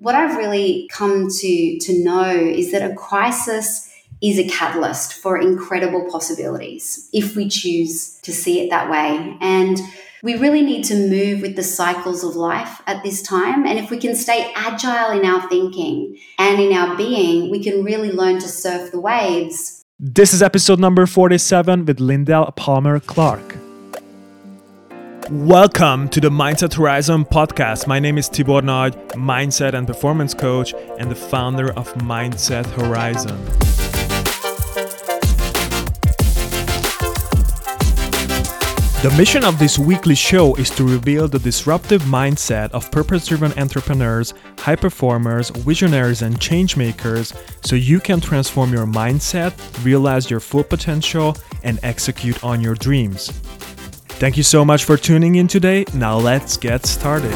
What I've really come to, to know is that a crisis is a catalyst for incredible possibilities if we choose to see it that way. And we really need to move with the cycles of life at this time. And if we can stay agile in our thinking and in our being, we can really learn to surf the waves. This is episode number 47 with Lyndelle Palmer-Clarke. Welcome to the Mindset Horizon podcast. My name is Tibor Nagy, mindset and performance coach, and the founder of Mindset Horizon. The mission of this weekly show is to reveal the disruptive mindset of purpose driven entrepreneurs, high performers, visionaries, and change makers so you can transform your mindset, realize your full potential, and execute on your dreams. Thank you so much for tuning in today. Now let's get started.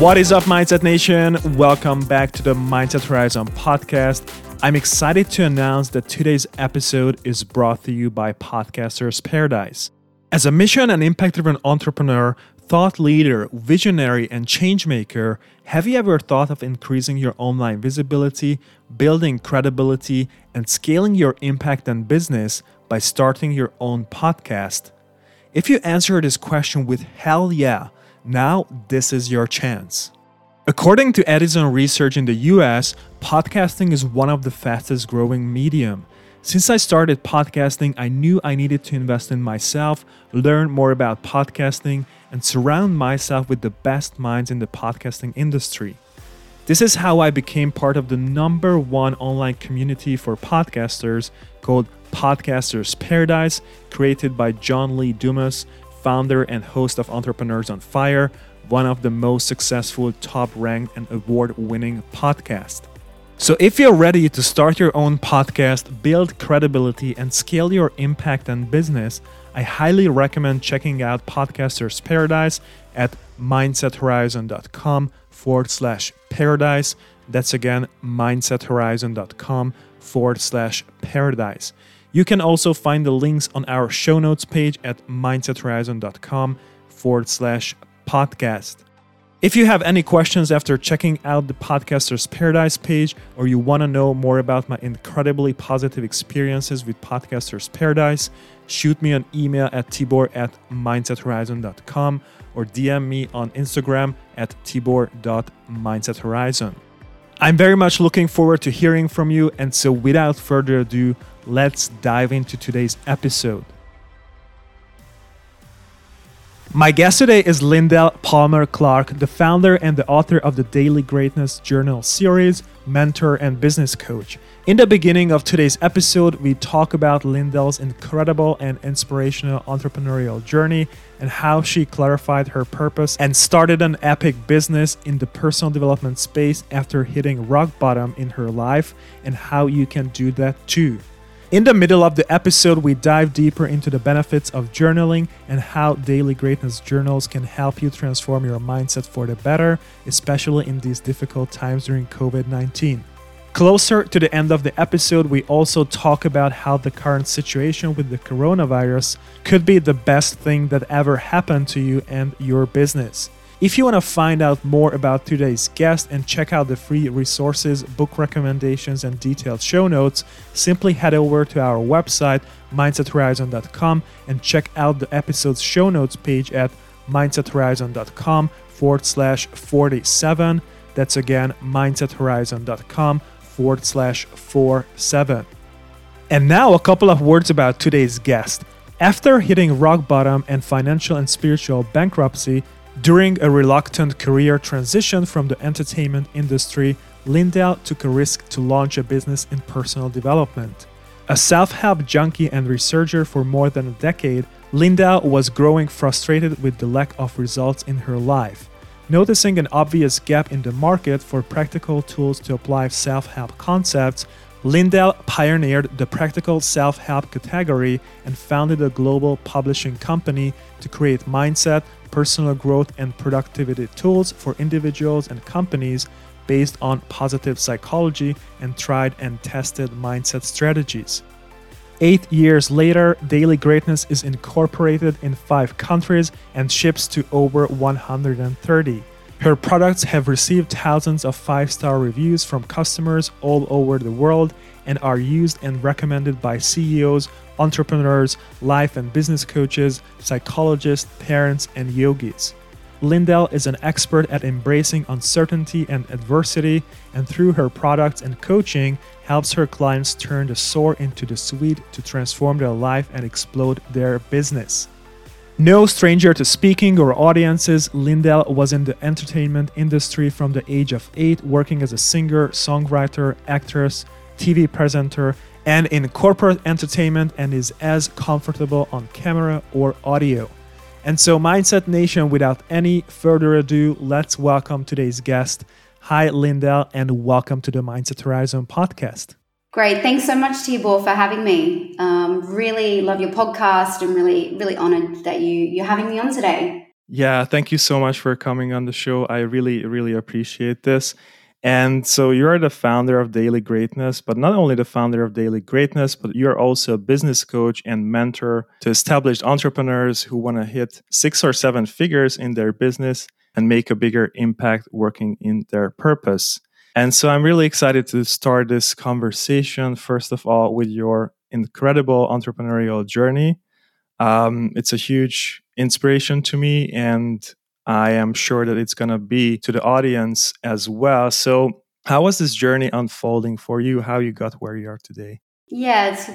What is up, Mindset Nation? Welcome back to the Mindset Horizon podcast. I'm excited to announce that today's episode is brought to you by Podcasters Paradise. As a mission and impact driven entrepreneur, thought leader, visionary, and changemaker, have you ever thought of increasing your online visibility, building credibility, and scaling your impact and business by starting your own podcast? If you answer this question with hell yeah, now this is your chance. According to Edison Research in the US, podcasting is one of the fastest growing medium. Since I started podcasting, I knew I needed to invest in myself, learn more about podcasting, and surround myself with the best minds in the podcasting industry. This is how I became part of the number one online community for podcasters called Podcasters Paradise, created by John Lee Dumas, founder and host of Entrepreneurs on Fire, one of the most successful, top ranked, and award winning podcasts. So, if you're ready to start your own podcast, build credibility, and scale your impact and business, I highly recommend checking out Podcasters Paradise at mindsethorizon.com forward slash paradise. That's again mindsethorizon.com forward slash paradise. You can also find the links on our show notes page at mindsethorizon.com forward slash podcast. If you have any questions after checking out the Podcaster's Paradise page, or you want to know more about my incredibly positive experiences with Podcaster's Paradise, shoot me an email at tibor at mindsethorizon.com or DM me on Instagram at tibor.mindsethorizon. I'm very much looking forward to hearing from you, and so without further ado, let's dive into today's episode. My guest today is Lindell Palmer Clark, the founder and the author of the Daily Greatness Journal series, mentor, and business coach. In the beginning of today's episode, we talk about Lyndelle's incredible and inspirational entrepreneurial journey and how she clarified her purpose and started an epic business in the personal development space after hitting rock bottom in her life, and how you can do that too. In the middle of the episode, we dive deeper into the benefits of journaling and how daily greatness journals can help you transform your mindset for the better, especially in these difficult times during COVID 19. Closer to the end of the episode, we also talk about how the current situation with the coronavirus could be the best thing that ever happened to you and your business. If you want to find out more about today's guest and check out the free resources, book recommendations, and detailed show notes, simply head over to our website, mindsethorizon.com, and check out the episode's show notes page at mindsethorizon.com forward slash 47. That's again, mindsethorizon.com forward slash 47. And now, a couple of words about today's guest. After hitting rock bottom and financial and spiritual bankruptcy, during a reluctant career transition from the entertainment industry, Lyndelle took a risk to launch a business in personal development. A self help junkie and researcher for more than a decade, Lyndelle was growing frustrated with the lack of results in her life. Noticing an obvious gap in the market for practical tools to apply self help concepts, Lyndelle pioneered the practical self help category and founded a global publishing company to create mindset, personal growth, and productivity tools for individuals and companies based on positive psychology and tried and tested mindset strategies. Eight years later, Daily Greatness is incorporated in five countries and ships to over 130. Her products have received thousands of five star reviews from customers all over the world and are used and recommended by CEOs, entrepreneurs, life and business coaches, psychologists, parents, and yogis. Lyndelle is an expert at embracing uncertainty and adversity, and through her products and coaching, helps her clients turn the sore into the sweet to transform their life and explode their business. No stranger to speaking or audiences, Lyndelle was in the entertainment industry from the age of eight, working as a singer, songwriter, actress, TV presenter, and in corporate entertainment, and is as comfortable on camera or audio. And so, Mindset Nation, without any further ado, let's welcome today's guest. Hi, Lyndelle, and welcome to the Mindset Horizon podcast. Great. Thanks so much, Tibor, for having me. Um, really love your podcast and really, really honored that you, you're having me on today. Yeah, thank you so much for coming on the show. I really, really appreciate this. And so you're the founder of Daily Greatness, but not only the founder of Daily Greatness, but you're also a business coach and mentor to established entrepreneurs who want to hit six or seven figures in their business and make a bigger impact working in their purpose. And so I'm really excited to start this conversation, first of all, with your incredible entrepreneurial journey. Um, it's a huge inspiration to me, and I am sure that it's going to be to the audience as well. So, how was this journey unfolding for you? How you got where you are today? Yeah, it's,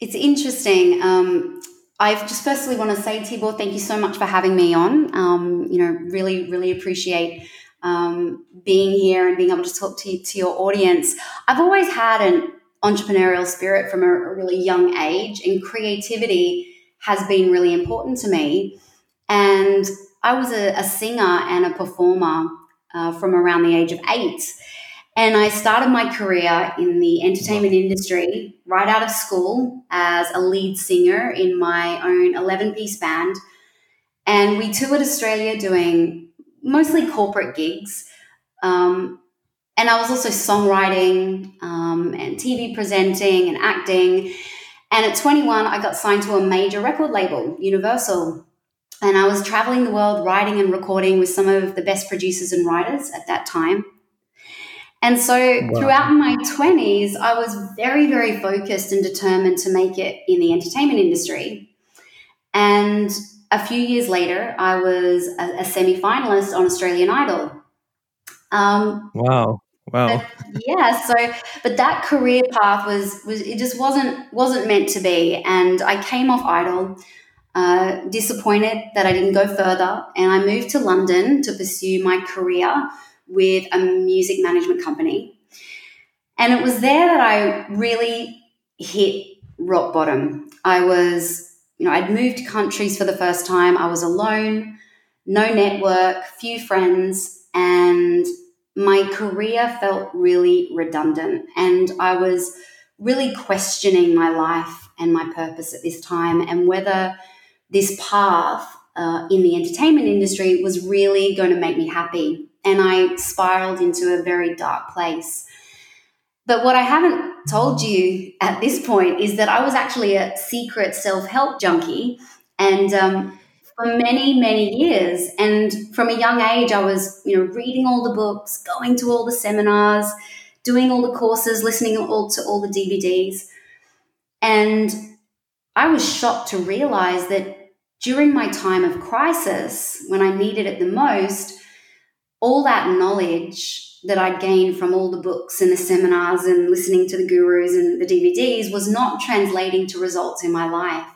it's interesting. Um, I just firstly want to say, Tibor, thank you so much for having me on. Um, you know, really, really appreciate um, being here and being able to talk to, to your audience. I've always had an entrepreneurial spirit from a, a really young age, and creativity has been really important to me. And I was a, a singer and a performer uh, from around the age of eight. And I started my career in the entertainment industry right out of school as a lead singer in my own 11 piece band. And we toured Australia doing mostly corporate gigs. Um, and I was also songwriting um, and TV presenting and acting. And at 21, I got signed to a major record label, Universal. And I was traveling the world writing and recording with some of the best producers and writers at that time. And so wow. throughout my 20s, I was very, very focused and determined to make it in the entertainment industry. And a few years later, I was a, a semi finalist on Australian Idol. Um, wow. Wow. Yeah. So, but that career path was was it just wasn't wasn't meant to be, and I came off Idol uh, disappointed that I didn't go further, and I moved to London to pursue my career with a music management company. And it was there that I really hit rock bottom. I was, you know, I'd moved countries for the first time. I was alone, no network, few friends, and my career felt really redundant. And I was really questioning my life and my purpose at this time and whether this path uh, in the entertainment industry was really going to make me happy. And I spiraled into a very dark place. But what I haven't told you at this point is that I was actually a secret self help junkie. And um, for many, many years, and from a young age, I was, you know, reading all the books, going to all the seminars, doing all the courses, listening all to all the DVDs. And I was shocked to realize that during my time of crisis, when I needed it the most, all that knowledge that I'd gained from all the books and the seminars and listening to the gurus and the DVDs was not translating to results in my life.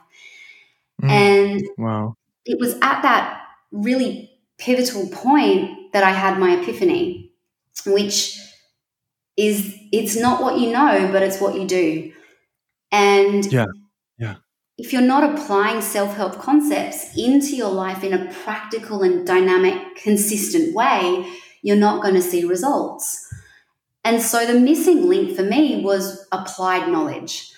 Mm. And wow. it was at that really pivotal point that I had my epiphany, which is it's not what you know, but it's what you do. And yeah, yeah if you're not applying self help concepts into your life in a practical and dynamic, consistent way, you're not going to see results. And so the missing link for me was applied knowledge.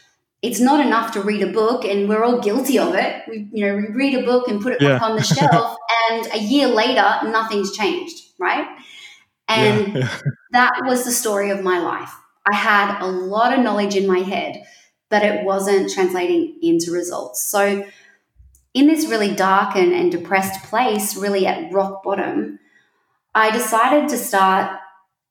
It's not enough to read a book, and we're all guilty of it. We, you know, we read a book and put it yeah. back on the shelf, and a year later, nothing's changed, right? And yeah. that was the story of my life. I had a lot of knowledge in my head, but it wasn't translating into results. So, in this really dark and, and depressed place, really at rock bottom, I decided to start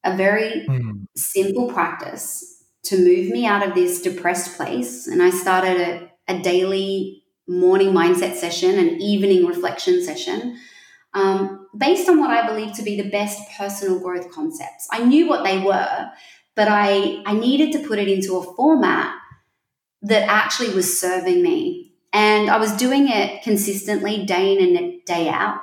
a very mm. simple practice to move me out of this depressed place. And I started a, a daily morning mindset session, an evening reflection session, um, based on what I believe to be the best personal growth concepts. I knew what they were, but I, I needed to put it into a format that actually was serving me. And I was doing it consistently, day in and day out.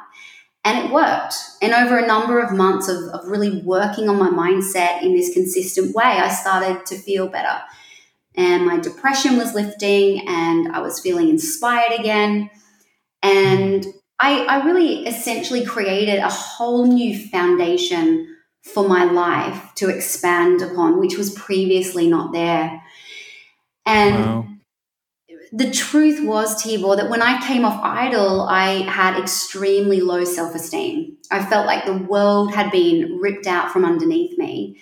And it worked. And over a number of months of, of really working on my mindset in this consistent way, I started to feel better. And my depression was lifting, and I was feeling inspired again. And I, I really essentially created a whole new foundation for my life to expand upon, which was previously not there. And wow. The truth was, Tibor, that when I came off Idol, I had extremely low self esteem. I felt like the world had been ripped out from underneath me.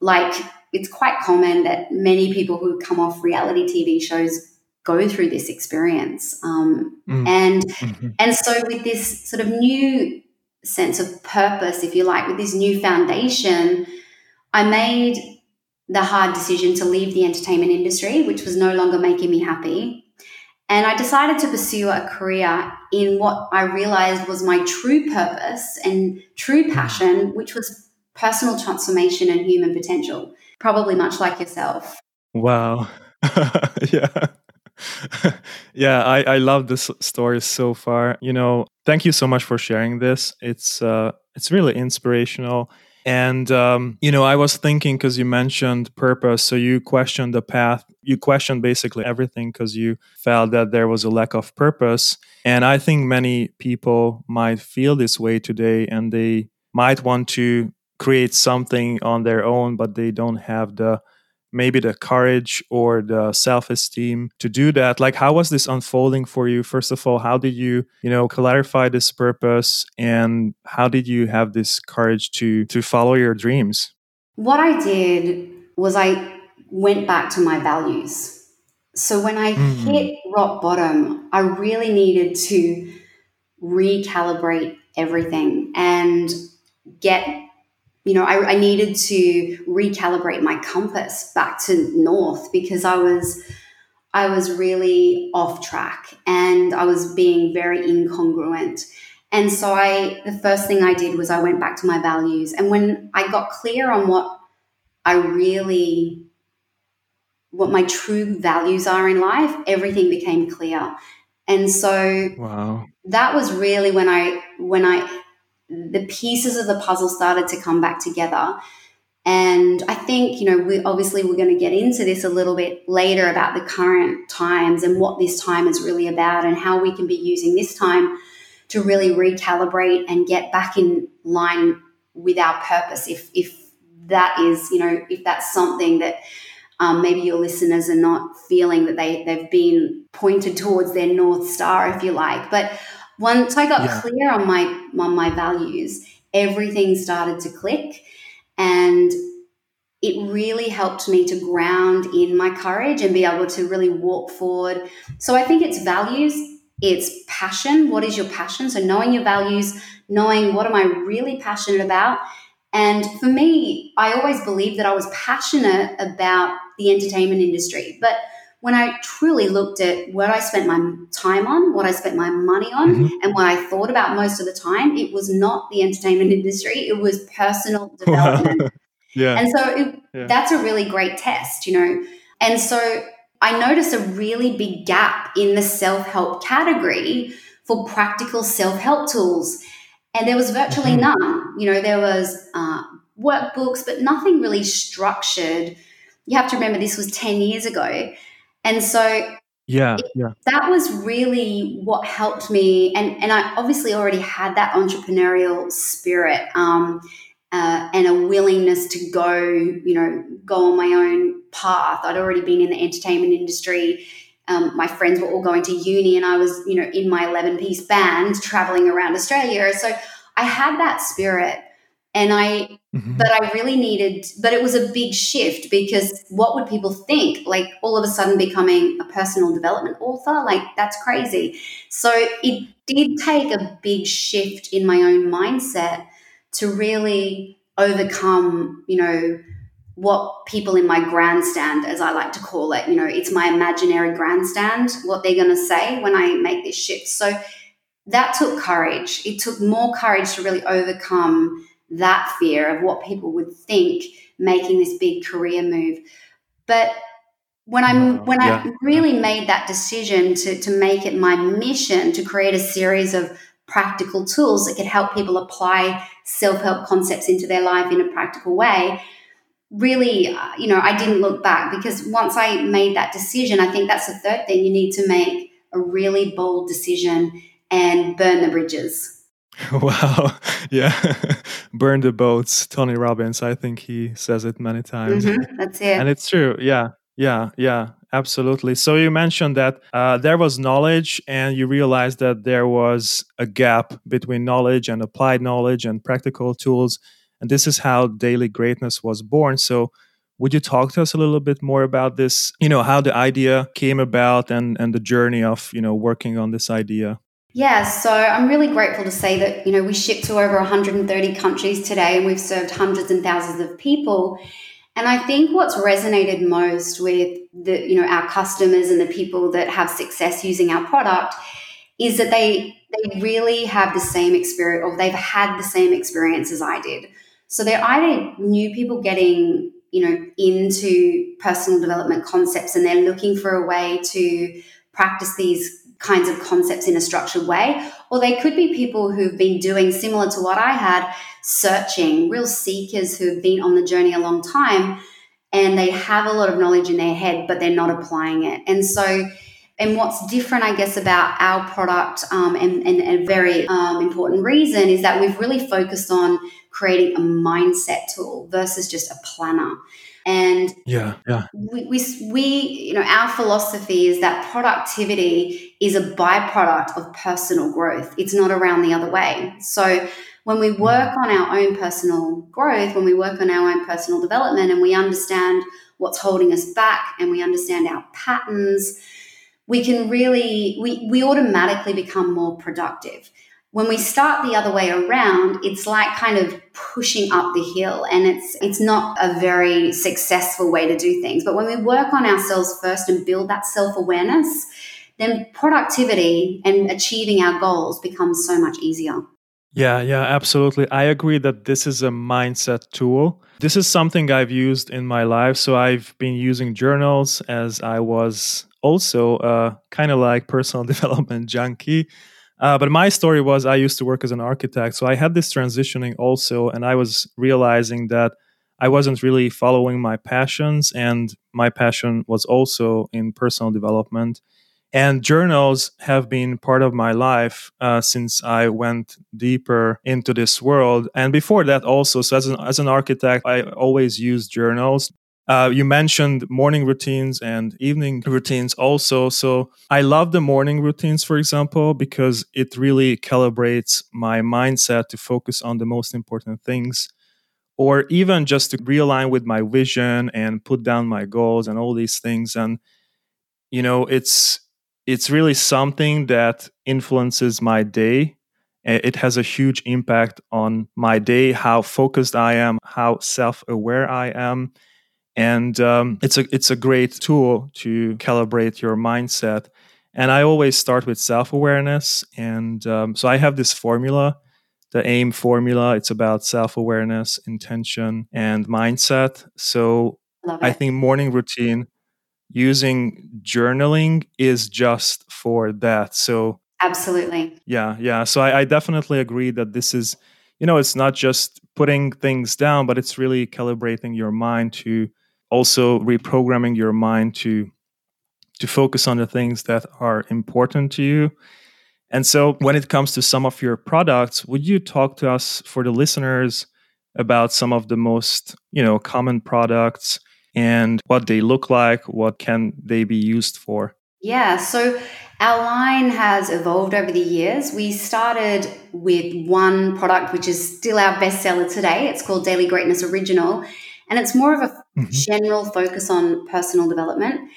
Like it's quite common that many people who come off reality TV shows go through this experience. Um, mm. And mm-hmm. and so with this sort of new sense of purpose, if you like, with this new foundation, I made the hard decision to leave the entertainment industry, which was no longer making me happy. And I decided to pursue a career in what I realized was my true purpose and true passion, which was personal transformation and human potential, probably much like yourself. Wow. yeah. yeah, I, I love this story so far. You know, thank you so much for sharing this. It's uh, it's really inspirational. And um, you know, I was thinking because you mentioned purpose, so you questioned the path. You questioned basically everything because you felt that there was a lack of purpose. And I think many people might feel this way today, and they might want to create something on their own, but they don't have the maybe the courage or the self-esteem to do that? Like how was this unfolding for you? First of all how did you you know clarify this purpose? And how did you have this courage to to follow your dreams? What i did was i went back to my values. So when i mm-hmm. hit rock bottom i really needed to recalibrate everything and get you know, I, I, needed to recalibrate my compass back to north because I was I was really off track and I was being very incongruent. And so I the first thing I did was I went back to my values. And when I got clear on what I really what my true values are in life, everything became clear. And so wow. that was really when I when I the pieces of the puzzle started to come back together. And I think, you know, we obviously we're going to get into this a little bit later about the current times and what this time is really about and how we can be using this time to really recalibrate and get back in line with our purpose if if that is, you know, if that's something that um, maybe your listeners are not feeling that they they've been pointed towards their north star, if you like. But once I got yeah. clear on my on my values, everything started to click and it really helped me to ground in my courage and be able to really walk forward. So I think it's values, it's passion. What is your passion? So knowing your values, knowing what am I really passionate about. And for me, I always believed that I was passionate about the entertainment industry. But when I truly looked at what I spent my time on, what I spent my money on, mm-hmm. and what I thought about most of the time, it was not the entertainment industry. It was personal development. yeah. And so it, yeah. that's a really great test, you know. And so I noticed a really big gap in the self help category for practical self help tools. And there was virtually mm-hmm. none. You know, there was uh, workbooks, but nothing really structured. You have to remember this was 10 years ago. And so yeah, yeah. That was really what helped me. And, and I obviously already had that entrepreneurial spirit um, uh, and a willingness to go, you know, go on my own path. I'd already been in the entertainment industry. Um, my friends were all going to uni, and I was, you know, in my 11 piece band traveling around Australia. So I had that spirit. And I, mm-hmm. but I really needed, but it was a big shift because what would people think? Like all of a sudden becoming a personal development author? Like that's crazy. So it did take a big shift in my own mindset to really overcome, you know, what people in my grandstand, as I like to call it, you know, it's my imaginary grandstand, what they're going to say when I make this shift. So that took courage. It took more courage to really overcome that fear of what people would think making this big career move. But when I when yeah. I really made that decision to to make it my mission to create a series of practical tools that could help people apply self-help concepts into their life in a practical way, really, uh, you know, I didn't look back because once I made that decision, I think that's the third thing you need to make a really bold decision and burn the bridges. Wow. Yeah. Burn the boats. Tony Robbins, I think he says it many times. Mm-hmm, that's it. And it's true. Yeah. Yeah. Yeah. Absolutely. So you mentioned that uh, there was knowledge, and you realized that there was a gap between knowledge and applied knowledge and practical tools. And this is how Daily Greatness was born. So would you talk to us a little bit more about this? You know, how the idea came about and, and the journey of, you know, working on this idea? Yeah, so I'm really grateful to say that, you know, we ship to over 130 countries today and we've served hundreds and thousands of people. And I think what's resonated most with the, you know, our customers and the people that have success using our product is that they they really have the same experience or they've had the same experience as I did. So they're either new people getting, you know, into personal development concepts and they're looking for a way to practice these kinds of concepts in a structured way. Or they could be people who've been doing similar to what I had, searching, real seekers who've been on the journey a long time and they have a lot of knowledge in their head, but they're not applying it. And so, and what's different, I guess, about our product um, and, and, a very um, important reason is that we've really focused on creating a mindset tool versus just a planner. And yeah, yeah. We, we, we, you know, our philosophy is that productivity is a byproduct of personal growth. It's not around the other way. So when we work mm. on our own personal growth, when we work on our own personal development and we understand what's holding us back and we understand our patterns, we can really, we, we automatically become more productive when we start the other way around it's like kind of pushing up the hill and it's it's not a very successful way to do things. But when we work on ourselves first and build that self-awareness then productivity and achieving our goals becomes so much easier. Yeah yeah absolutely. I agree that this is a mindset tool. This is something i've used in my life. So i've been using journals as i was also uh, kind of like personal development junkie uh, but my story was I used to work as an architect. So I had this transitioning also, and I was realizing that I wasn't really following my passions, and my passion was also in personal development. And journals have been part of my life uh, since I went deeper into this world. And before that, also, so as an, as an architect, I always used journals. Uh, you mentioned morning routines and evening routines also. So I love the morning routines, for example, because it really calibrates my mindset to focus on the most important things, or even just to realign with my vision and put down my goals and all these things. And you know, it's it's really something that influences my day. It has a huge impact on my day, how focused I am, how self aware I am and um, it's a it's a great tool to calibrate your mindset. And i always start with self-awareness. And um, so i have this formula the aim formula. It's about self-awareness intention and mindset. So i think morning routine using journaling is just for that. So absolutely. Yeah yeah. So I, I definitely agree that this is you know it's not just putting things down but it's really calibrating your mind to also reprogramming your mind to to focus on the things that are important to you. And so when it comes to some of your products, would you talk to us for the listeners about some of the most, you know, common products and what they look like, what can they be used for? Yeah. So our line has evolved over the years. We started with one product, which is still our bestseller today. It's called Daily Greatness Original. And it's more of a mm-hmm. general focus on personal development.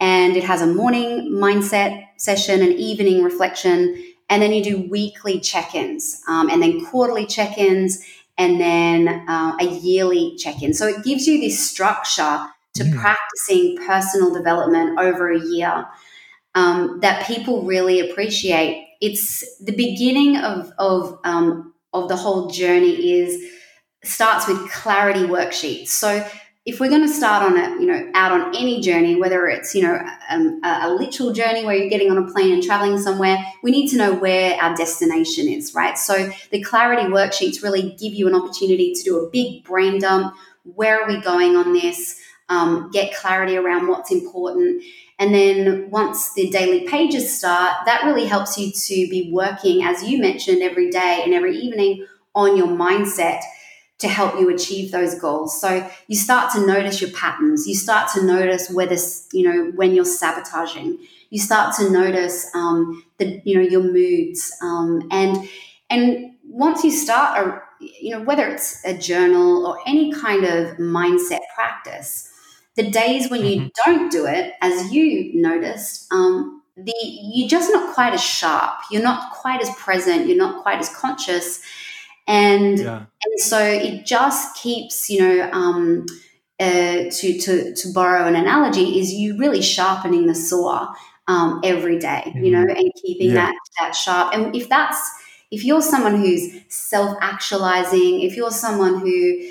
And it has a morning mindset session, an evening reflection, and then you do weekly check ins, um, and then quarterly check ins, and then uh, a yearly check in. So it gives you this structure to mm. practicing personal development over a year um, that people really appreciate. It's the beginning of of um, of the whole journey is starts with clarity worksheets. So if we're going to start on a you know out on any journey, whether it's you know um, a, a literal journey where you're getting on a plane and traveling somewhere, we need to know where our destination is, right? So the clarity worksheets really give you an opportunity to do a big brain dump. Where are we going on this? Um, get clarity around what's important. And then once the daily pages start, that really helps you to be working, as you mentioned, every day and every evening on your mindset to help you achieve those goals. So you start to notice your patterns. You start to notice whether, you know, when you're sabotaging. You start to notice um, the, you know, your moods. Um, and, and once you start, a, you know, whether it's a journal or any kind of mindset practice, the days when you mm-hmm. don't do it, as you noticed, um, the you're just not quite as sharp. You're not quite as present. You're not quite as conscious, and yeah. and so it just keeps you know. Um, uh, to, to, to borrow an analogy, is you really sharpening the saw um, every day, mm-hmm. you know, and keeping yeah. that that sharp. And if that's if you're someone who's self actualizing, if you're someone who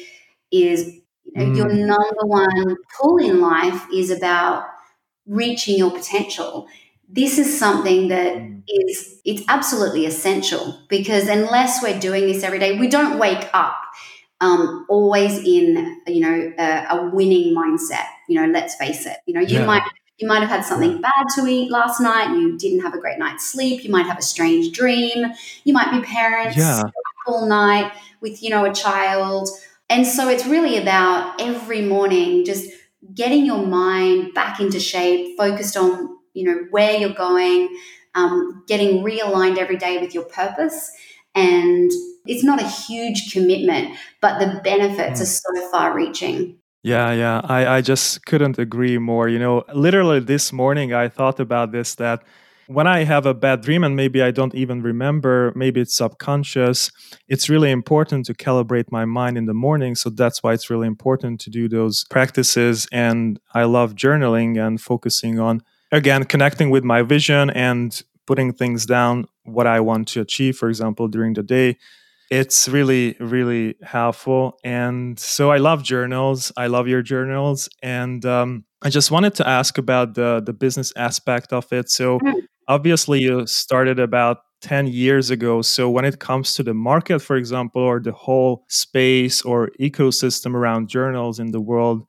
is Mm. Your number one pull in life is about reaching your potential. This is something that mm. is it's absolutely essential because unless we're doing this every day, we don't wake up um, always in you know a, a, winning mindset. You know, let's face it. You know, you yeah. might you might have had something bad to eat last night. You didn't have a great night's sleep. You might have a strange dream. You might be parents yeah. all night with you know a child. And so it's really about every morning just getting your mind back into shape, focused on, you know, where you're going, um, getting realigned every day with your purpose. And it's not a huge commitment, but the benefits mm. are so far reaching. Yeah, yeah. I, I just couldn't agree more. You know, literally this morning I thought about this that when I have a bad dream and maybe I don't even remember, maybe it's subconscious, it's really important to calibrate my mind in the morning. So that's why it's really important to do those practices. And I love journaling and focusing on, again, connecting with my vision and putting things down, what I want to achieve, for example, during the day. It's really, really helpful. And so I love journals. I love your journals. And um, I just wanted to ask about the the business aspect of it. So mm obviously you started about 10 years ago. So when it comes to the market, for example, or the whole space or ecosystem around journals in the world,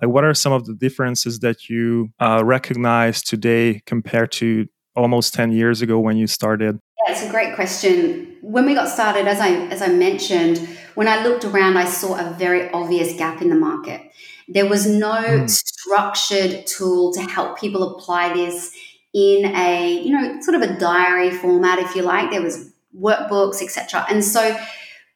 like what are some of the differences that you uh, recognize today compared to almost 10 years ago when you started? Yeah, it's a great question. When we got started, as I as I mentioned, when I looked around, I saw a very obvious gap in the market. There was no mm. structured tool to help people apply this in a you know sort of a diary format if you like there was workbooks etc and so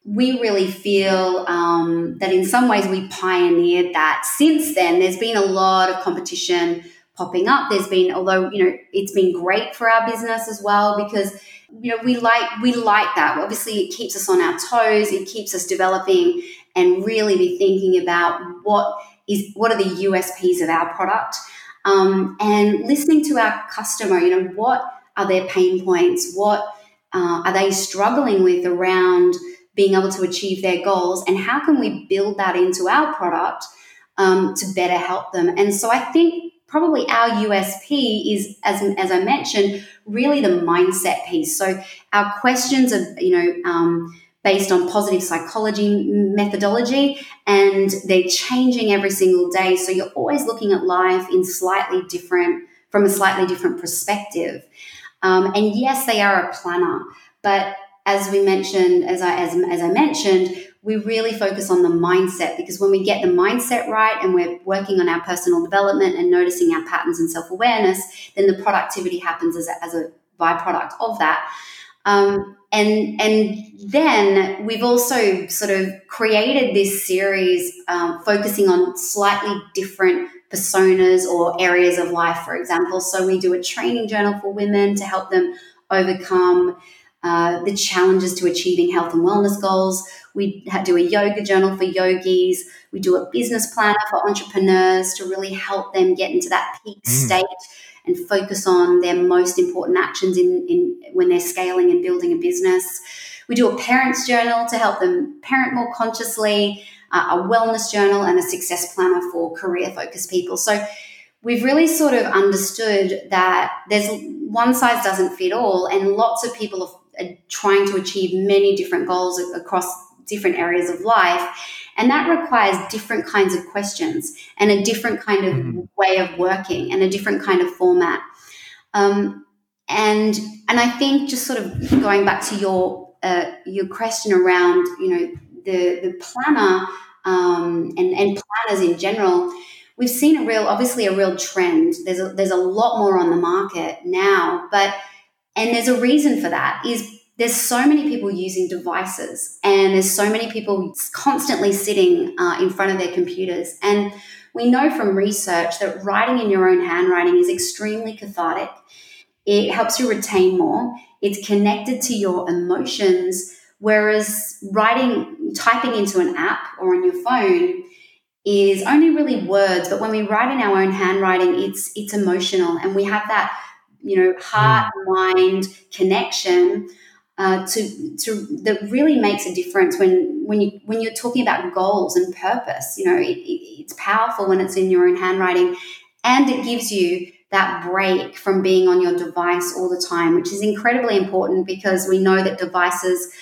we really feel um, that in some ways we pioneered that since then. There's been a lot of competition popping up. There's been although you know it's been great for our business as well because you know we like we like that. Obviously it keeps us on our toes. It keeps us developing and really be thinking about what is what are the usps of our product um, and listening to our customer, you know, what are their pain points? What uh, are they struggling with around being able to achieve their goals? And how can we build that into our product um, to better help them? And so I think probably our USP is, as, as I mentioned, really the mindset piece. So our questions are, you know, um, based on positive psychology methodology and they're changing every single day. So you're always looking at life in slightly different, from a slightly different perspective. Um, and yes, they are a planner, but as we mentioned, as I as, as I mentioned, we really focus on the mindset because when we get the mindset right and we're working on our personal development and noticing our patterns and self awareness, then the productivity happens as a, as a byproduct of that. Um, and and then we've also sort of created this series um, focusing on slightly different personas or areas of life, for example. So we do a training journal for women to help them overcome uh, the challenges to achieving health and wellness goals. We do a yoga journal for yogis. We do a business planner for entrepreneurs to really help them get into that peak mm. state and focus on their most important actions in, in when they're scaling and building a business. We do a parents journal to help them parent more consciously, uh, a wellness journal, and a success planner for career focused people. So we've really sort of understood that there's one size doesn't fit all, and lots of people are trying to achieve many different goals across different areas of life. And that requires different kinds of questions and a different kind of mm-hmm. way of working and a different kind of format. Um, and and I think just sort of going back to your uh, your question around you know the the planner um, and and planners in general, we've seen a real obviously a real trend. There's a, there's a lot more on the market now, but and there's a reason for that is there's so many people using devices and there's so many people constantly sitting uh, in front of their computers. And we know from research that writing in your own handwriting is extremely cathartic. It helps you retain more. It's connected to your emotions. Whereas writing typing into an app or on your phone is only really words but when we write in our own handwriting it's it's emotional. And we have that you know heart mind connection uh, to to that really makes a difference when when you when you're talking about goals and purpose. You know, it, it, it's powerful when it's in your own handwriting, and it gives you that break from being on your device all the time, which is incredibly important because we know that devices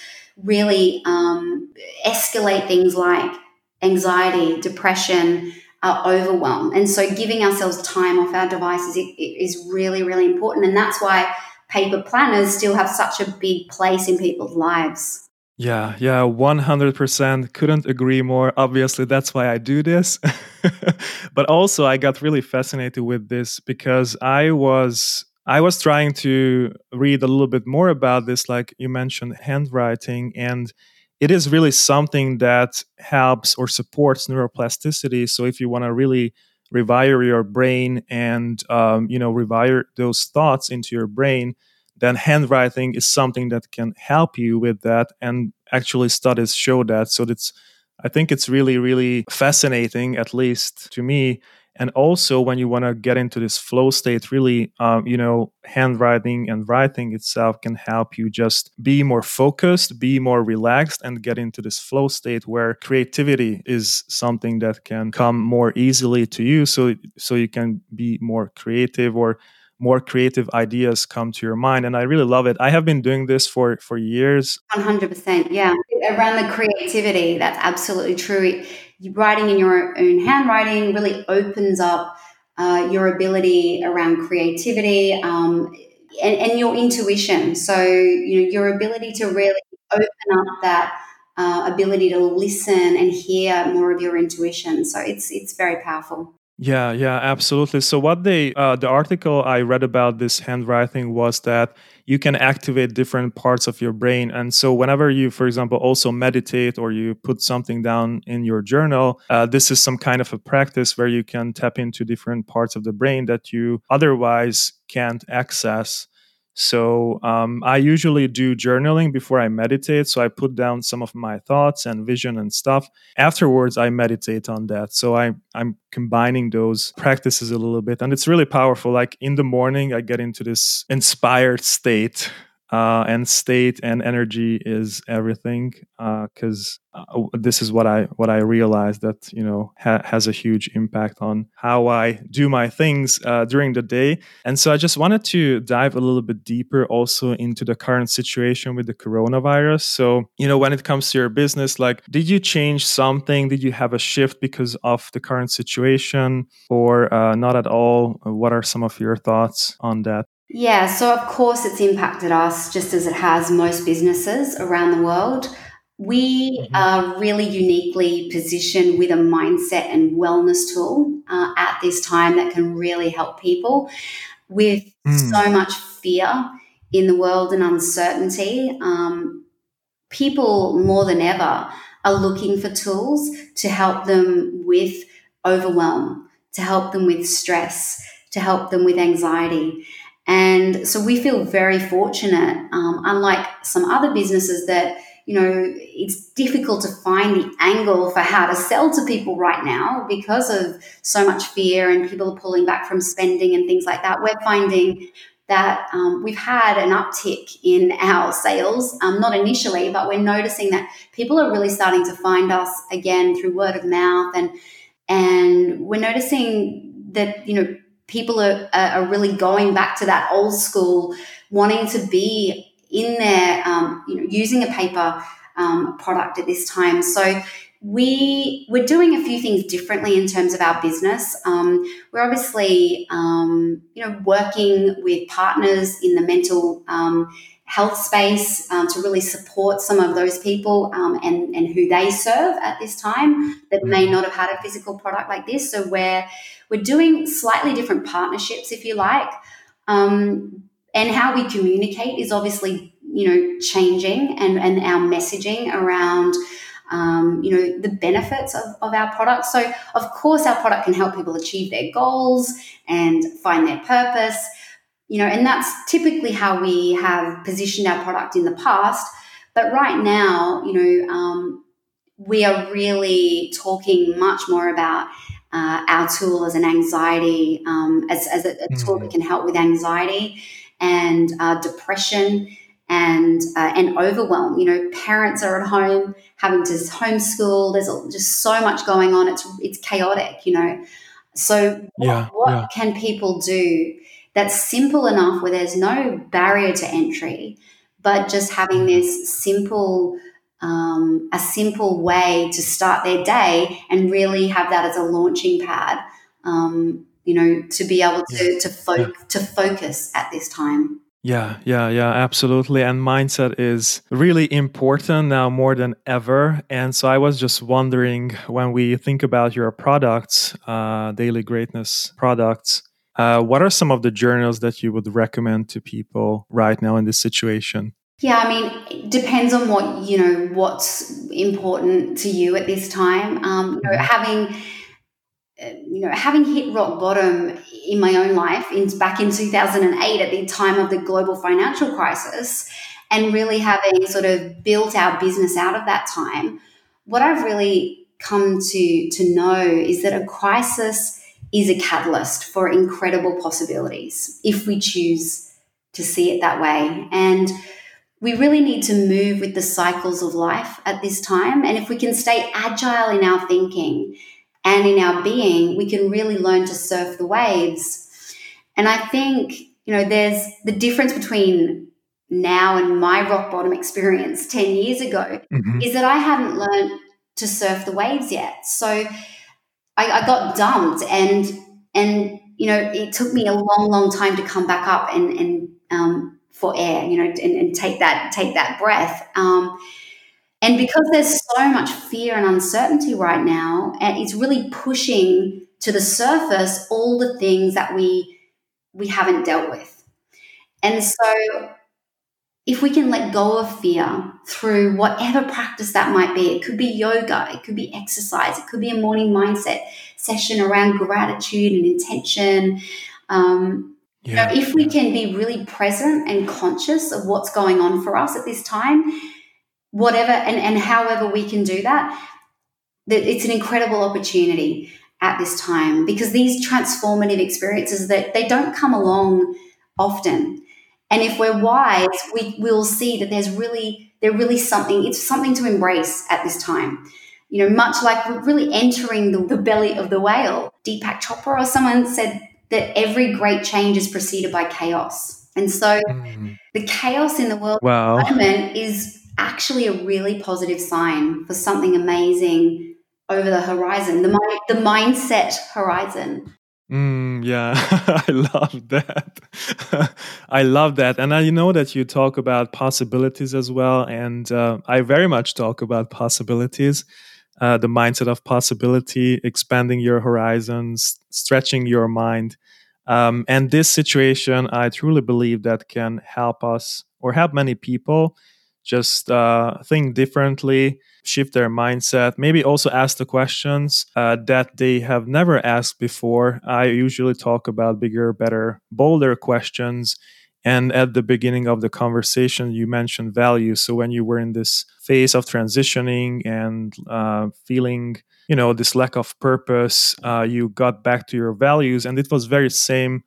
really um, escalate things like anxiety, depression, uh, overwhelm, and so giving ourselves time off our devices is really really important, and that's why paper planners still have such a big place in people's lives. Yeah, yeah, 100%. Couldn't agree more. Obviously, that's why I do this. but also I got really fascinated with this because I was I was trying to read a little bit more about this like you mentioned handwriting and it is really something that helps or supports neuroplasticity. So if you want to really rewire your brain and um, you know rewire those thoughts into your brain then handwriting is something that can help you with that and actually studies show that so it's i think it's really really fascinating at least to me and also when you want to get into this flow state really um, you know handwriting and writing itself can help you just be more focused be more relaxed and get into this flow state where creativity is something that can come more easily to you so so you can be more creative or more creative ideas come to your mind and i really love it i have been doing this for for years 100% yeah around the creativity that's absolutely true writing in your own handwriting really opens up uh, your ability around creativity um, and, and, your intuition. So, you know, your ability to really open up that uh, ability to listen and hear more of your intuition. So it's it's very powerful. Yeah, yeah, absolutely. So what they uh, the article I read about this handwriting was that you can activate different parts of your brain, and so whenever you, for example, also meditate or you put something down in your journal, uh, this is some kind of a practice where you can tap into different parts of the brain that you otherwise can't access. So um, I usually do journaling before I meditate. So I put down some of my thoughts and vision and stuff. Afterwards, I meditate on that. So I, I'm combining those practices a little bit. And it's really powerful. Like in the morning, I get into this inspired state uh, and state and energy is everything because uh, uh, this is what I what I realized that you know ha- has a huge impact on how I do my things uh, during the day. And so I just wanted to dive a little bit deeper also into the current situation with the coronavirus. So you know when it comes to your business, like did you change something? Did you have a shift because of the current situation, or uh, not at all? What are some of your thoughts on that? Yeah, so of course it's impacted us just as it has most businesses around the world. We mm-hmm. are really uniquely positioned with a mindset and wellness tool uh, at this time that can really help people with mm. so much fear in the world and uncertainty. Um, people more than ever are looking for tools to help them with overwhelm, to help them with stress, to help them with anxiety. And so we feel very fortunate, um, unlike some other businesses that, you know, it's difficult to find the angle for how to sell to people right now because of so much fear and people are pulling back from spending and things like that. We're finding that um, we've had an uptick in our sales, um, not initially, but we're noticing that people are really starting to find us again through word of mouth and and we're noticing that you know people are, are really going back to that old school, wanting to be in there, um, you know, using a paper um, product at this time. So we we're doing a few things differently in terms of our business. Um, we're obviously, um, you know, working with partners in the mental um, health space um, to really support some of those people um, and, and who they serve at this time that may mm-hmm. not have had a physical product like this. So we're we're doing slightly different partnerships, if you like, um, and how we communicate is obviously you know changing, and and our messaging around. Um, you know the benefits of, of our product so of course our product can help people achieve their goals and find their purpose you know, and that's typically how we have positioned our product in the past. But right now, you know, um, we are really talking much more about uh, our tool as an anxiety, um, as, as a, a mm-hmm. tool that can help with anxiety and uh, depression and uh, and overwhelm. You know, parents are at home having to homeschool. There's just so much going on. It's it's chaotic. You know, so yeah, what, what yeah. can people do that's simple enough where there's no barrier to entry, but just having mm-hmm. this simple, um, a simple way to start their day and really have that as a launching pad, um, you know, to be able to to, fo- yeah. to focus at this time. Yeah, yeah, yeah, absolutely. And mindset is really important now more than ever. And so I was just wondering when we think about your products, uh, daily greatness products, uh, what are some of the journals that you would recommend to people right now in this situation? Yeah, I mean, it depends on what you know what's important to you at this time. Um, you know, mm-hmm. having uh, you know having hit rock bottom in my own life in back in 2008 at the time of the global financial crisis and really having sort of built our business out of that time what i've really come to to know is that a crisis is a catalyst for incredible possibilities if we choose to see it that way. And we really need to move with the cycles of life at this time. And if we can stay agile in our thinking and in our being, we can really learn to surf the waves. And I think, you know, there's the difference between now and my rock bottom experience 10 years ago mm-hmm. is that I hadn't learned to surf the waves yet. So I, I got dumped and and you know it took me a long long time to come back up and and um, for air you know and, and, take that take that breath um, and because there's so much fear and uncertainty right now it's really pushing to the surface all the things that we we haven't dealt with and so if we can let go of fear through whatever practice that might be, it could be yoga, it could be exercise, it could be a morning mindset session around gratitude and intention. Um, yeah, you know, if we can be really present and conscious of what's going on for us at this time, whatever and, and however we can do that, that it's an incredible opportunity at this time because these transformative experiences that they don't come along often and if we're wise, we will see that there's really there really something. It's something to embrace at this time. You know, much like we're really entering the, the belly of the whale. Deepak Chopra or someone said that every great change is preceded by chaos. And so mm. the chaos in the world wow. at the moment is actually a really positive sign for something amazing over the horizon, the, the mindset horizon. Mm, yeah, I love that. I love that. And I know that you talk about possibilities as well. And uh, I very much talk about possibilities, uh, the mindset of possibility, expanding your horizons, stretching your mind. Um, and this situation, I truly believe that can help us or help many people just uh, think differently, shift their mindset, maybe also ask the questions uh, that they have never asked before. I usually talk about bigger, better, bolder questions. And at the beginning of the conversation, you mentioned values. So when you were in this phase of transitioning and uh, feeling, you know, this lack of purpose, uh, you got back to your values, and it was very same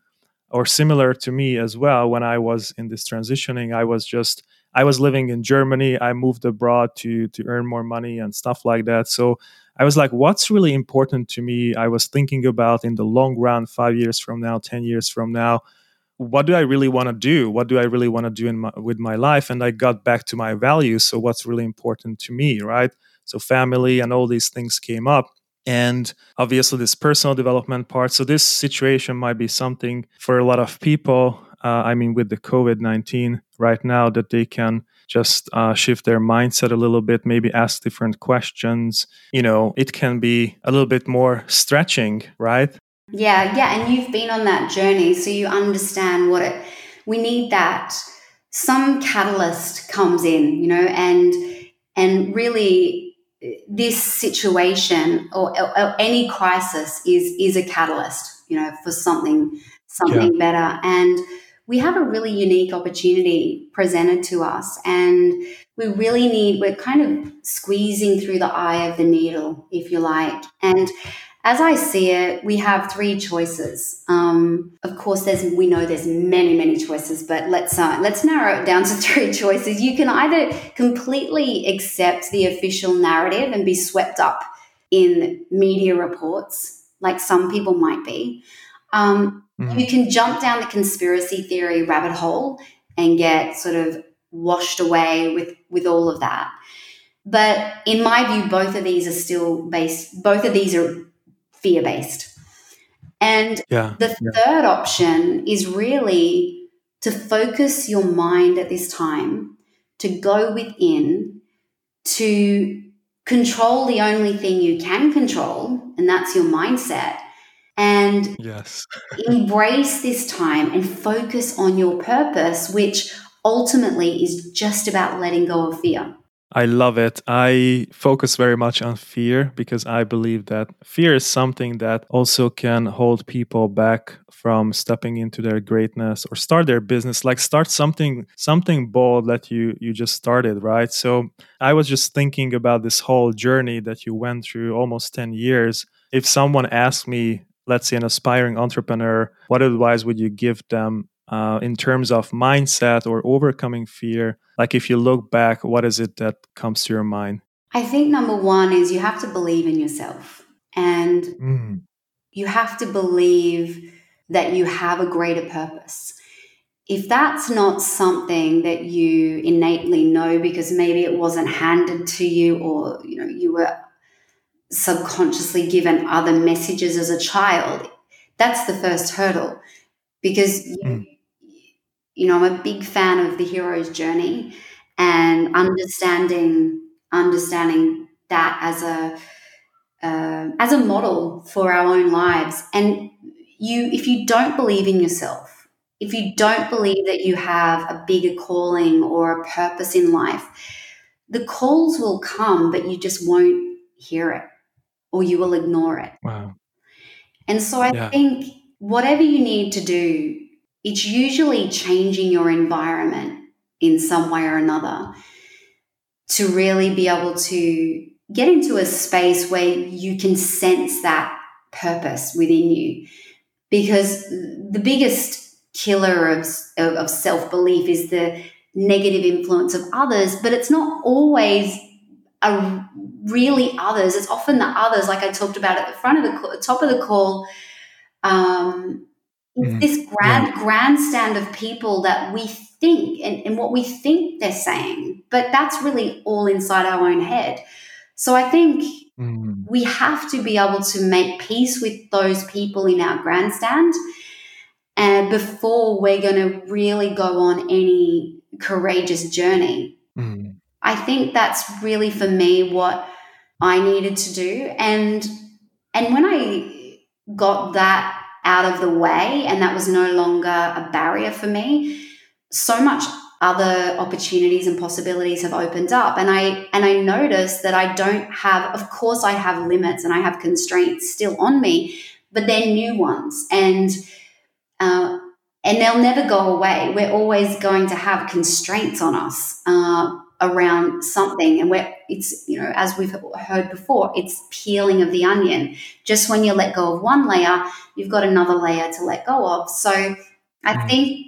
or similar to me as well. When I was in this transitioning, I was just I was living in Germany. I moved abroad to to earn more money and stuff like that. So I was like, what's really important to me? I was thinking about in the long run, five years from now, ten years from now, what do I really want to do? What do I really want to do in my, with my life? And I got back to my values. So what's really important to me, right? So family and all these things came up and obviously this personal development part. So this situation might be something for a lot of people uh, I mean, with the COVID 19 right now, that they can just uh, shift their mindset a little bit, maybe ask different questions. You know, it can be a little bit more stretching, right? Yeah, yeah. And you've been on that journey, so you understand what it, we need that. Some catalyst comes in, you know, and, and really eh, this situation or, or any crisis is, is a catalyst, you know, for something, something yeah. better. And, we have a really unique opportunity presented to us and we really need we're kind of squeezing through the eye of the needle if you like and as i see it we have three choices um, of course there's we know there's many many choices but let's uh, let's narrow it down to three choices you can either completely accept the official narrative and be swept up in media reports like some people might be um, Mm-hmm. You can jump down the conspiracy theory rabbit hole and get sort of washed away with with all of that. But in my view, both of these are still based. Both of these are fear based. And yeah, the yeah. third option is really to focus your mind at this time, to go within, to control the only thing you can control, and that's your mindset and yes embrace this time and focus on your purpose which ultimately is just about letting go of fear I love it. I focus very much on fear because I believe that fear is something that also can hold people back from stepping into their greatness or start their business like start something something bold that you you just started, right? So I was just thinking about this whole journey that you went through almost 10 years. If someone asked me let's say an aspiring entrepreneur what advice would you give them uh, in terms of mindset or overcoming fear like if you look back what is it that comes to your mind i think number one is you have to believe in yourself and mm. you have to believe that you have a greater purpose if that's not something that you innately know because maybe it wasn't handed to you or you know you were subconsciously given other messages as a child, that's the first hurdle. Because, you, mm. You know, I'm a big fan of the hero's journey and understanding understanding that as a uh, as a model for our own lives. And you, if you don't believe in yourself, if you don't believe that you have a bigger calling or a purpose in life, the calls will come, but you just won't hear it or you will ignore it. Wow. And so I yeah. think whatever you need to do, it's usually changing your environment in some way or another to really be able to get into a space where you can sense that purpose within you. Because the biggest killer of, of self belief is the negative influence of others, but it's not always a really others. It's often the others, like I talked about at the front of the top of the call. Um, mm. This grand yeah. grandstand of people that we think and, and what we think they're saying, but that's really all inside our own head. So I think mm. we have to be able to make peace with those people in our grandstand and before we're going to really go on any courageous journey. Mm. I think that's really for me what I needed to do and and when I got that out of the way and that was no longer a barrier for me, so much other opportunities and possibilities have opened up and i and i notice that i don't have of course i have limits and i have constraints still on me but they're new ones and uh, and they'll never go away. We're always going to have constraints on us uh, around something and we're it's you know as we've heard before it's peeling of the onion just when you let go of one layer you've got another layer to let go of so i mm. think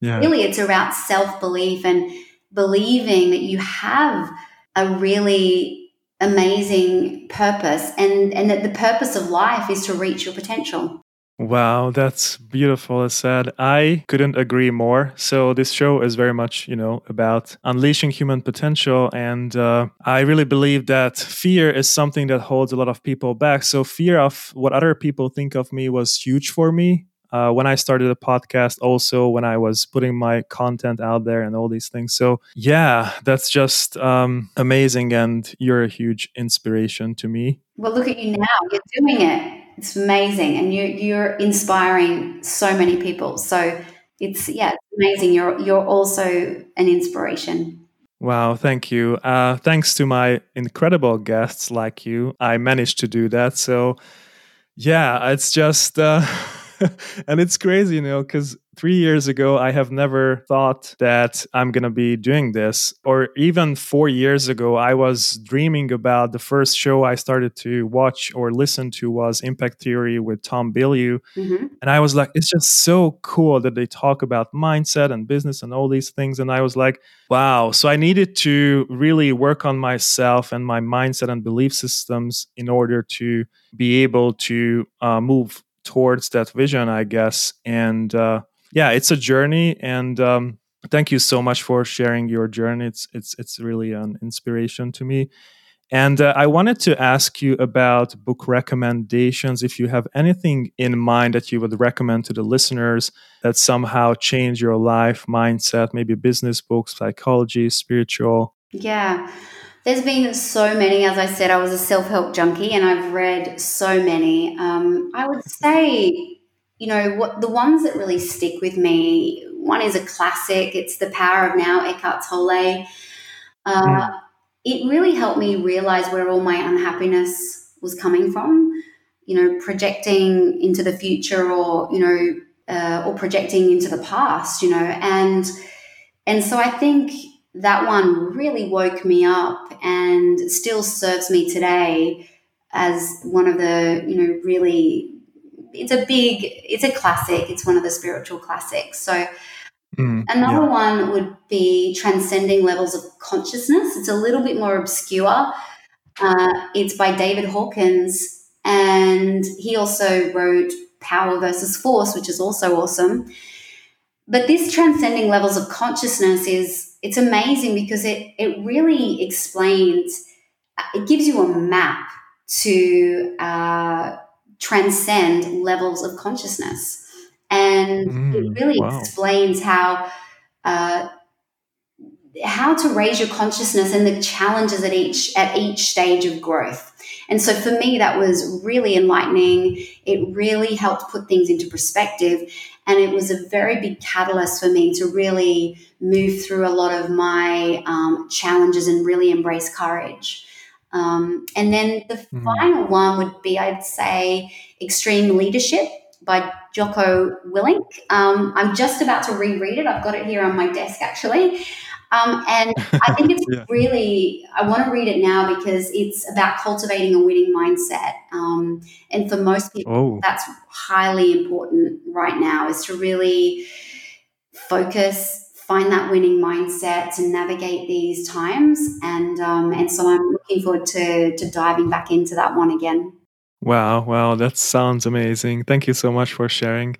yeah. really it's about self-belief and believing that you have a really amazing purpose and and that the purpose of life is to reach your potential Wow, that's beautiful. Said, I couldn't agree more. So this show is very much, you know, about unleashing human potential, and uh, I really believe that fear is something that holds a lot of people back. So fear of what other people think of me was huge for me. Uh, when I started a podcast, also when I was putting my content out there and all these things. So, yeah, that's just um, amazing. And you're a huge inspiration to me. Well, look at you now. You're doing it it's amazing, and you you're inspiring so many people. So it's yeah, it's amazing. You're you're also an inspiration. Wow, thank you. Uh, thanks to my incredible guests like you, I managed to do that. So, yeah, it's just, uh, and it's crazy, you know, because three years ago, I have never thought that I'm going to be doing this. Or even four years ago, I was dreaming about the first show I started to watch or listen to was Impact Theory with Tom Bilyeu. Mm-hmm. And I was like, it's just so cool that they talk about mindset and business and all these things. And I was like, wow. So I needed to really work on myself and my mindset and belief systems in order to be able to uh, move towards that vision, I guess. And, uh, yeah, it's a journey, and um, thank you so much for sharing your journey. It's it's it's really an inspiration to me. And uh, I wanted to ask you about book recommendations. If you have anything in mind that you would recommend to the listeners that somehow change your life mindset, maybe business books, psychology, spiritual. Yeah. There's been so many. As I said, I was a self help junkie and I've read so many. Um, I would say you know, what the ones that really stick with me, one is a classic. It's The Power of Now, Eckhart Tolle. Uh, mm. It really helped me realize where all my unhappiness was coming from. You know, projecting into the future, or you know, uh, or projecting into the past. You know, and and so I think that one really woke me up and still serves me today as one of the you know really it's a big, it's a classic. It's one of the spiritual classics. So mm, another yeah. one would be transcending levels of consciousness. It's a little bit more obscure. Uh, it's by David Hawkins, and he also wrote Power versus Force, which is also awesome. But this transcending levels of consciousness is it's amazing because it it really explains it gives you a map to uh, transcend levels of consciousness. And mm, it really wow. explains how uh, how to raise your consciousness and the challenges at each at each stage of growth. And so for me, that was really enlightening. It really helped put things into perspective. And it was a very big catalyst for me to really move through a lot of my um, challenges and really embrace courage. Um, and then the mm. final one would be, I'd say, Extreme Leadership by Jocko Willink. Um, I'm just about to reread it. I've got it here on my desk, actually. Um, and I think it's yeah. really, I want to read it now because it's about cultivating a winning mindset. Um, and for most people, oh. that's highly important right now is to really focus find that winning mindset to navigate these times. And um, and so I'm looking forward to to diving back into that one again. Wow, wow, that sounds amazing. Thank you so much for sharing.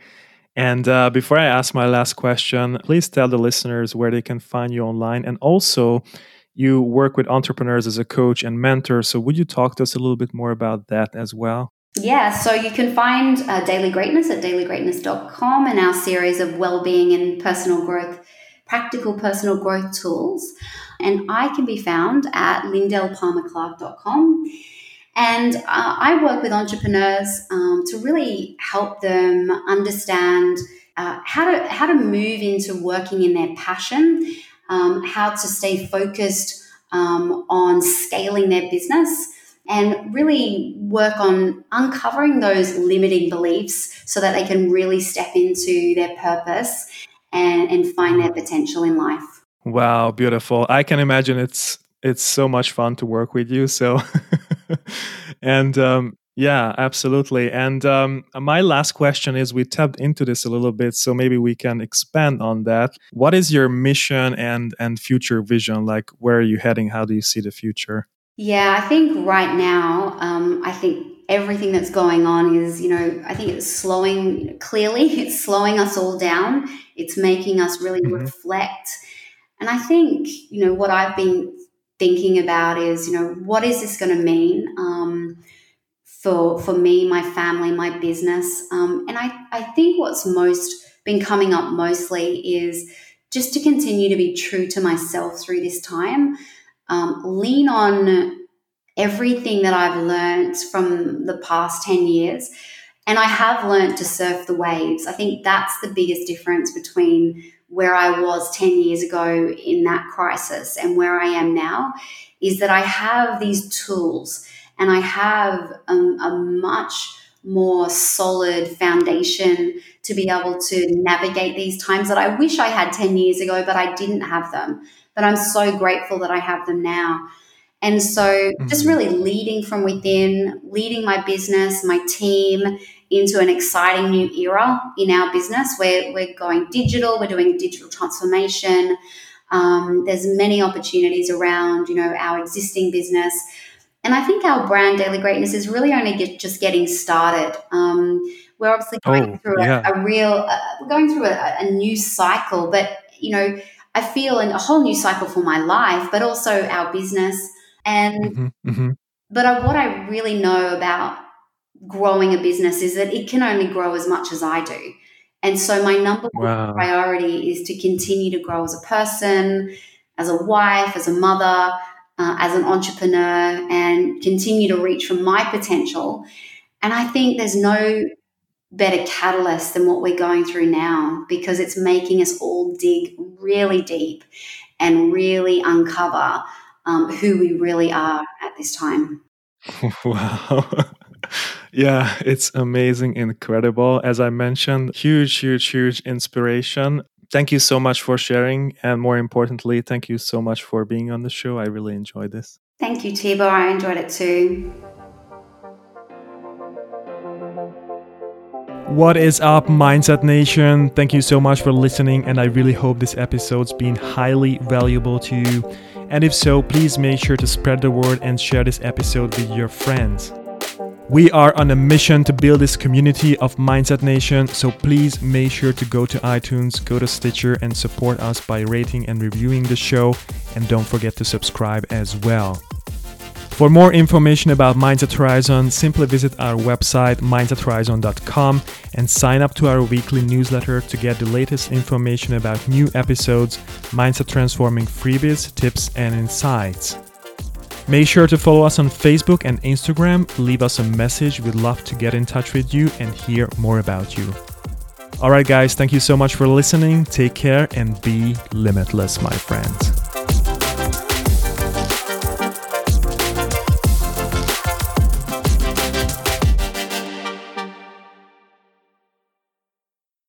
And uh, before I ask my last question, please tell the listeners where they can find you online and also you work with entrepreneurs as a coach and mentor. So, would you talk to us a little bit more about that as well? Yeah, so you can find uh, Daily Greatness at dailygreatness.com and our series of well-being and personal growth, practical personal growth tools. And I can be found at lyndellepalmerclarke.com. And uh, I work with entrepreneurs um, to really help them understand uh, how to how to move into working in their passion, um, how to stay focused um, on scaling their business and really work on uncovering those limiting beliefs so that they can really step into their purpose and, and find their potential in life. Wow, beautiful. I can imagine it's it's so much fun to work with you. So and um yeah, absolutely. And um, my last question is we tapped into this a little bit, so maybe we can expand on that. What is your mission and and future vision? Like, where are you heading? How do you see the future? Yeah, I think right now, um, I think everything that's going on is, you know, I think it's slowing, clearly, it's slowing us all down. It's making us really mm-hmm. reflect. And I think, you know, what I've been thinking about is, you know, what is this going to mean um, for, for me, my family, my business? Um, and I, I think what's most been coming up mostly is just to continue to be true to myself through this time um, lean on everything that I've learned from the past 10 years. And I have learned to surf the waves. I think that's the biggest difference between where I was 10 years ago in that crisis and where I am now is that I have these tools and I have a much more solid foundation to be able to navigate these times that I wish I had 10 years ago, but I didn't have them but I'm so grateful that I have them now. And so, mm-hmm. just really leading from within, leading my business, my team into an exciting new era in our business where we're going digital, we're doing digital transformation. Um, there's many opportunities around, you know, our existing business. And I think our brand Daily Greatness is really only get, just getting started. Um, we're obviously going oh, through yeah. a, a, real, uh, we're going through a, a new cycle, but, you know, I feel in a whole new cycle for my life, but also our business. And mm-hmm, mm-hmm. but what I really know about growing a business is that it can only grow as much as I do. And so my number wow. one priority is to continue to grow as a person, as a wife, as a mother, uh, as an entrepreneur, and continue to reach for my potential. And I think there's no better catalyst than what we're going through now because it's making us all dig really deep and really uncover um, who we really are at this time. Wow. yeah, it's amazing, incredible. As I mentioned, huge, huge, huge inspiration. Thank you so much for sharing. And more importantly, thank you so much for being on the show. I really enjoyed this. Thank you, Tibor. I enjoyed it too. What is up, Mindset Nation? Thank you so much for listening, and I really hope this episode's been highly valuable to you. And if so, please make sure to spread the word and share this episode with your friends. We are on a mission to build this community of Mindset Nation, so please make sure to go to iTunes, go to Stitcher, and support us by rating and reviewing the show. And don't forget to subscribe as well. For more information about Mindset Horizon, simply visit our website mindsethorizon.com and sign up to our weekly newsletter to get the latest information about new episodes, mindset transforming freebies, tips, and insights. Make sure to follow us on Facebook and Instagram, leave us a message. We'd love to get in touch with you and hear more about you. All right, guys, thank you so much for listening. Take care and be limitless, my friends.